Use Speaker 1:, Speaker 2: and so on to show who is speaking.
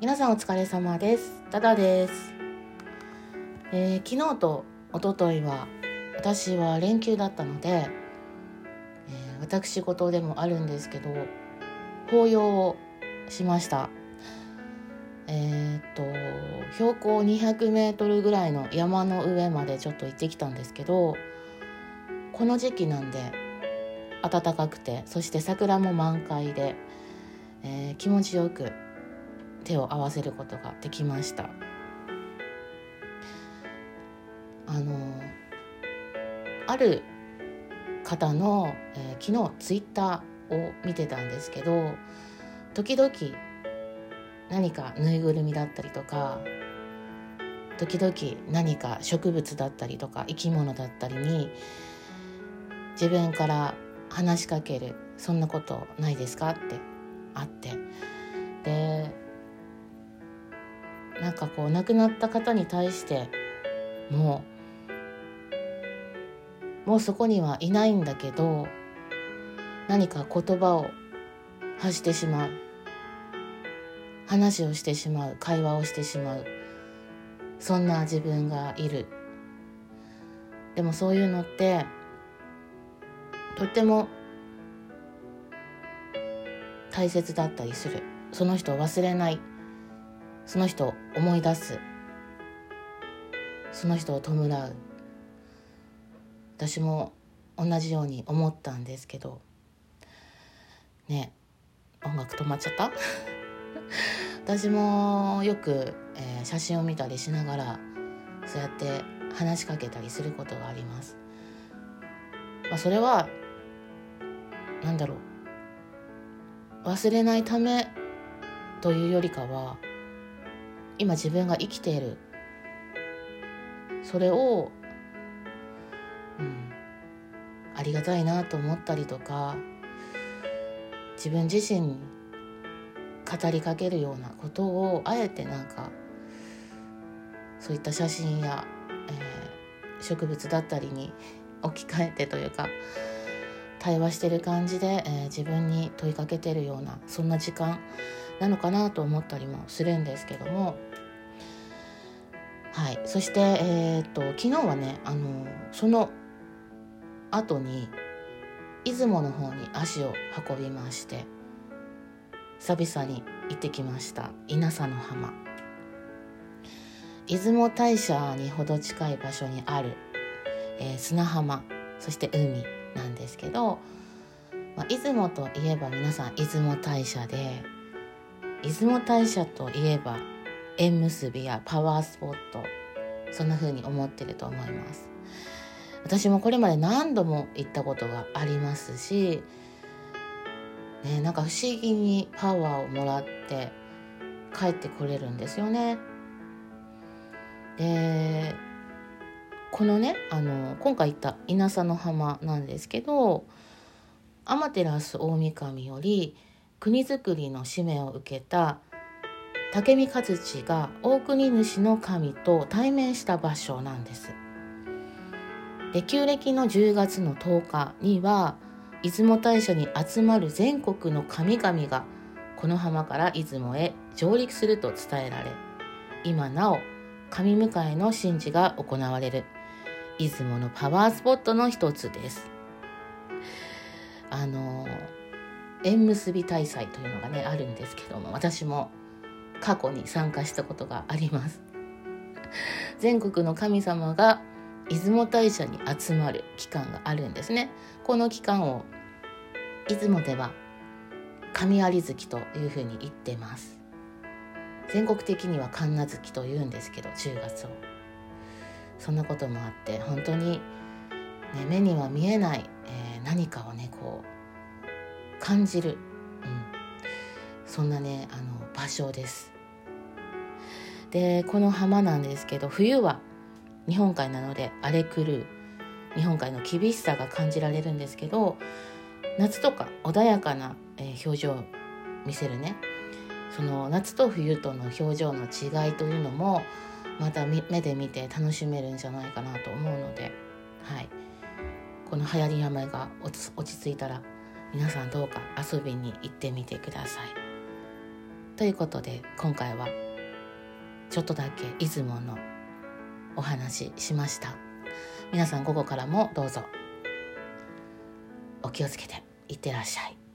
Speaker 1: 皆さんお疲れ様です。ダダです、えー昨日と一昨日は私は連休だったので、えー私事でもあるんですけど法要をしました。えーっと標高200メートルぐらいの山の上までちょっと行ってきたんですけどこの時期なんで暖かくてそして桜も満開で、えー気持ちよく手を合わせることができました。あのある方の、えー昨日ツイッターを見てたんですけど時々何かぬいぐるみだったりとか時々何か植物だったりとか生き物だったりに自分から話しかけるそんなことないですか？ってあって。でなんかこう亡くなった方に対してもうもうそこにはいないんだけど何か言葉を発してしまう。話をしてしまう。会話をしてしまう。そんな自分がいる。でもそういうのってとっても大切だったりする。その人を忘れない。その人を思い出す。その人を弔う。私も同じように思ったんですけど。ね音楽止まっちゃった？私もよく、えー写真を見たりしながらそうやって話しかけたりすることがあります。まあ、それはなんだろう。忘れないためというよりかは今自分が生きている。それを、うん、ありがたいなと思ったりとか自分自身に語りかけるようなことをあえてなんかそういった写真や、えー植物だったりに置き換えてというか対話してる感じで、えー自分に問いかけてるようなそんな時間なのかなと思ったりもするんですけどもはい。そして、えーっと昨日はねあのその後に出雲の方に足を運びまして久々に行ってきました。稲佐の浜。出雲大社にほど近い場所にある、えー砂浜そして海なんですけど、まあ、出雲といえば皆さん出雲大社で出雲大社といえば縁結びやパワースポットそんな風に思ってると思います。私もこれまで何度も行ったことがありますし、ね、なんか不思議にパワーをもらって帰ってこれるんですよね。でこのねあの今回行った稲佐の浜なんですけど天照大神より国づくりの使命を受けた武見和地が大国主の神と対面した場所なんです。で旧暦の10月の10日には出雲大社に集まる全国の神々がこの浜から出雲へ上陸すると伝えられ今なお神迎えの神事が行われる出雲のパワースポットの一つです。あの縁結び大祭というのがねあるんですけども私も過去に参加したことがあります。全国の神様が出雲大社に集まる期間があるんですね。この期間を出雲では神有月というふうに言ってます。全国的には神奈月と言うんですけど10月をそんなこともあって本当に、ね、目には見えない、えー何かをねこう感じる、うん、そんなねあの場所です。でこの浜なんですけど冬は日本海なので荒れ狂う日本海の厳しさが感じられるんですけど夏とか穏やかな、え表情を見せるね。その夏と冬との表情の違いというのもまた目で見て楽しめるんじゃないかなと思うので、はい、この流行り病が落ち着いたら皆さんどうか遊びに行ってみてください。ということで今回はちょっとだけ出雲のお話しました。皆さん午後からもどうぞ。お気をつけていってらっしゃい。